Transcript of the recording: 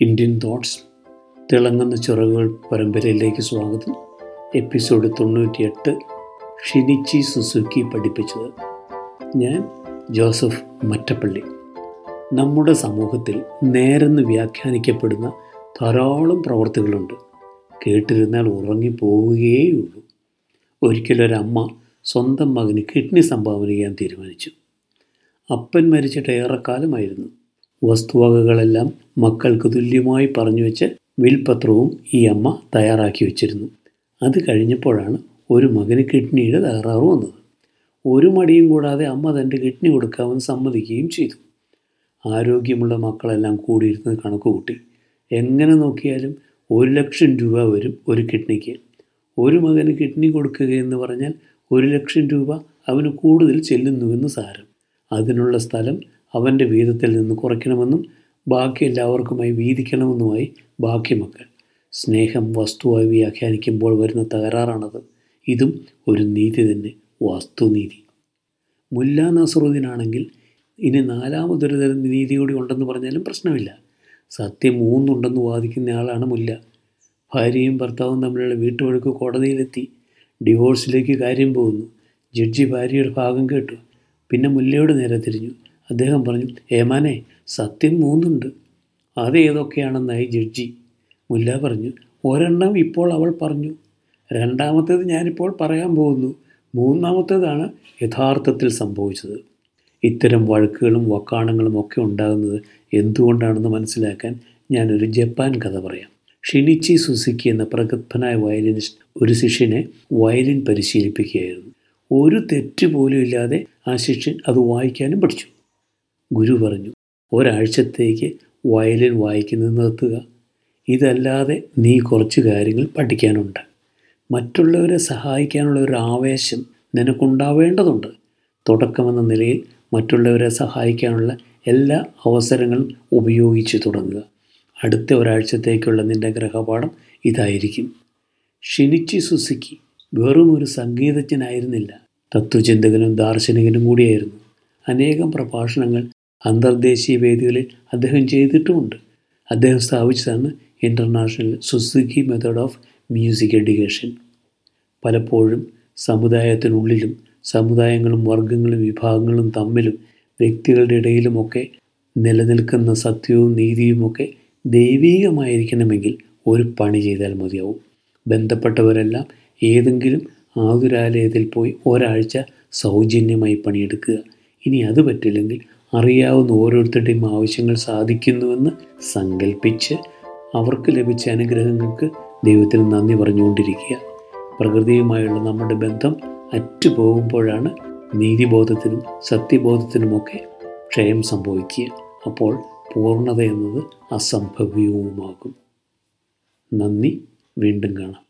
Indian thoughts തിളങ്ങുന്ന ചിറകുകൾ പരമ്പരയിലേക്ക് സ്വാഗതം. എപ്പിസോഡ് തൊണ്ണൂറ്റിയെട്ട് ഷിനിച്ചി സുസുക്കി പഠിപ്പിച്ചത് ഞാൻ ജോസഫ് മറ്റപ്പള്ളി. നമ്മുടെ സമൂഹത്തിൽ നേരെന്ന് വ്യാഖ്യാനിക്കപ്പെടുന്ന ധാരാളം പ്രവർത്തികളുണ്ട്. കേട്ടിരുന്നാൽ ഉറങ്ങിപ്പോവുകയേയുള്ളൂ ഒരിക്കലൊരമ്മ സ്വന്തം മകന് കിഡ്നി സംഭാവന ചെയ്യാൻ തീരുമാനിച്ചു. അപ്പൻ മരിച്ചിട്ട് ഏറെക്കാലമായിരുന്നു. വസ്തുവകകളെല്ലാം മക്കൾക്ക് തുല്യമായി പറഞ്ഞു വെച്ച് വിൽപത്രവും ഈ അമ്മ തയ്യാറാക്കി വെച്ചിരുന്നു. അത് കഴിഞ്ഞപ്പോഴാണ് ഒരു മകന് കിഡ്നിയുടെ തകരാറ് വന്നത്. ഒരു മടിയും കൂടാതെ അമ്മ തന്റെ കിഡ്നി കൊടുക്കാമെന്ന് സമ്മതിക്കുകയും ചെയ്തു. ആരോഗ്യമുള്ള മക്കളെല്ലാം കൂടിയിരുന്ന് കണക്ക് കൂട്ടി എങ്ങനെ നോക്കിയാലും ഒരു ലക്ഷം രൂപ വരും ഒരു കിഡ്നിക്ക്. ഒരു മകന് കിഡ്നി കൊടുക്കുക എന്ന് പറഞ്ഞാൽ ഒരു ലക്ഷം രൂപ അവന് കൂടുതൽ ചെല്ലുന്നുവെന്ന് സാരം. അതിനുള്ള സ്ഥലം അവന്റെ വീതത്തിൽ നിന്ന് കുറയ്ക്കണമെന്നും ബാക്കി എല്ലാവർക്കുമായി വീതിക്കണമെന്നുമായി ബാക്കി മക്കൾ സ്നേഹം വസ്തുവായി വ്യാഖ്യാനിക്കുമ്പോൾ വരുന്ന തകരാറാണത്. ഇതും ഒരു നീതി തന്നെ വാസ്തുനീതി. മുല്ല നസറുദ്ദീനാണെങ്കിൽ ഇനി നാലാമതൊരു തരം നീതി കൂടി ഉണ്ടെന്ന് പറഞ്ഞാലും പ്രശ്നമില്ല. സത്യം മൂന്നുണ്ടെന്ന് വാദിക്കുന്ന ആളാണ് മുല്ല. ഭാര്യയും ഭർത്താവും തമ്മിലുള്ള വീട്ടുവഴക്ക് കോടതിയിലെത്തി. ഡിവോഴ്സിലേക്ക് കാര്യം പോകുന്നു. ജഡ്ജി ഭാര്യയുടെ ഭാഗം കേട്ടു. പിന്നെ മുല്ലയോട് നേരെ തിരിഞ്ഞു. അദ്ദേഹം പറഞ്ഞു ഏമാനെ സത്യം മൂന്നുണ്ട്. അത് ഏതൊക്കെയാണെന്നായി ജഡ്ജി. മുല്ല പറഞ്ഞു ഒരെണ്ണം ഇപ്പോൾ അവൾ പറഞ്ഞു. രണ്ടാമത്തേത് ഞാനിപ്പോൾ പറയാൻ പോകുന്നു. മൂന്നാമത്തേതാണ് യഥാർത്ഥത്തിൽ സംഭവിച്ചത്. ഇത്തരം വഴക്കുകളും വക്കാണങ്ങളും ഒക്കെ ഉണ്ടാകുന്നത് എന്തുകൊണ്ടാണെന്ന് മനസ്സിലാക്കാൻ ഞാനൊരു ജപ്പാൻ കഥ പറയാം. ഷിനിച്ചി സുസുക്കി എന്ന പ്രഗത്ഭനായ വയലിനിസ്റ്റ് ഒരു ശിഷ്യനെ വയലിൻ പരിശീലിപ്പിക്കുകയായിരുന്നു. ഒരു തെറ്റ് പോലും ഇല്ലാതെ ആ ശിഷ്യൻ അത് വായിക്കാനും പഠിച്ചു. ഗുരു പറഞ്ഞു ഒരാഴ്ചത്തേക്ക് വയലിൻ വായിക്കുന്നത് നിർത്തുക. ഇതല്ലാതെ നീ കുറച്ച് കാര്യങ്ങൾ പഠിക്കാനുണ്ട്. മറ്റുള്ളവരെ സഹായിക്കാനുള്ള ഒരു ആവേശം നിനക്കുണ്ടാവേണ്ടതുണ്ട്. തുടക്കമെന്ന നിലയിൽ മറ്റുള്ളവരെ സഹായിക്കാനുള്ള എല്ലാ അവസരങ്ങളും ഉപയോഗിച്ച് തുടങ്ങുക. അടുത്ത ഒരാഴ്ചത്തേക്കുള്ള നിന്റെ ഗ്രഹപാഠം ഇതായിരിക്കും. ഷിനിച്ചി സുസുക്കി വെറും ഒരു സംഗീതജ്ഞനായിരുന്നില്ല. തത്വചിന്തകനും ദാർശനികനും കൂടിയായിരുന്നു. അനേകം പ്രഭാഷണങ്ങൾ അന്തർദേശീയ വേദികളിൽ അദ്ദേഹം ചെയ്തിട്ടുമുണ്ട്. അദ്ദേഹം സ്ഥാപിച്ചതാണ് international Suzuki method of music education പലപ്പോഴും സമുദായത്തിനുള്ളിലും സമുദായങ്ങളും വർഗങ്ങളും വിഭാഗങ്ങളും തമ്മിലും വ്യക്തികളുടെ ഇടയിലുമൊക്കെ നിലനിൽക്കുന്ന സത്യവും നീതിയുമൊക്കെ ദൈവീകമായിരിക്കണമെങ്കിൽ ഒരു പണി ചെയ്താൽ മതിയാവും. ബന്ധപ്പെട്ടവരെല്ലാം ഏതെങ്കിലും ആതുരാലയത്തിൽ പോയി ഒരാഴ്ച സൗജന്യമായി പണിയെടുക്കുക. ഇനി അത് പറ്റില്ലെങ്കിൽ അറിയാവുന്ന ഓരോരുത്തരുടെയും ആവശ്യങ്ങൾ സാധിക്കുന്നുവെന്ന് സങ്കല്പിച്ച് അവർക്ക് ലഭിച്ച അനുഗ്രഹങ്ങൾക്ക് ദൈവത്തിന് നന്ദി പറഞ്ഞുകൊണ്ടിരിക്കുക. പ്രകൃതിയുമായുള്ള നമ്മുടെ ബന്ധം അറ്റുപോകുമ്പോഴാണ് നീതിബോധത്തിനും സത്യബോധത്തിനുമൊക്കെ ക്ഷയം സംഭവിക്കുക. അപ്പോൾ പൂർണത എന്നത് അസംഭവ്യവുമാകും. നന്ദി വീണ്ടും കാണാം.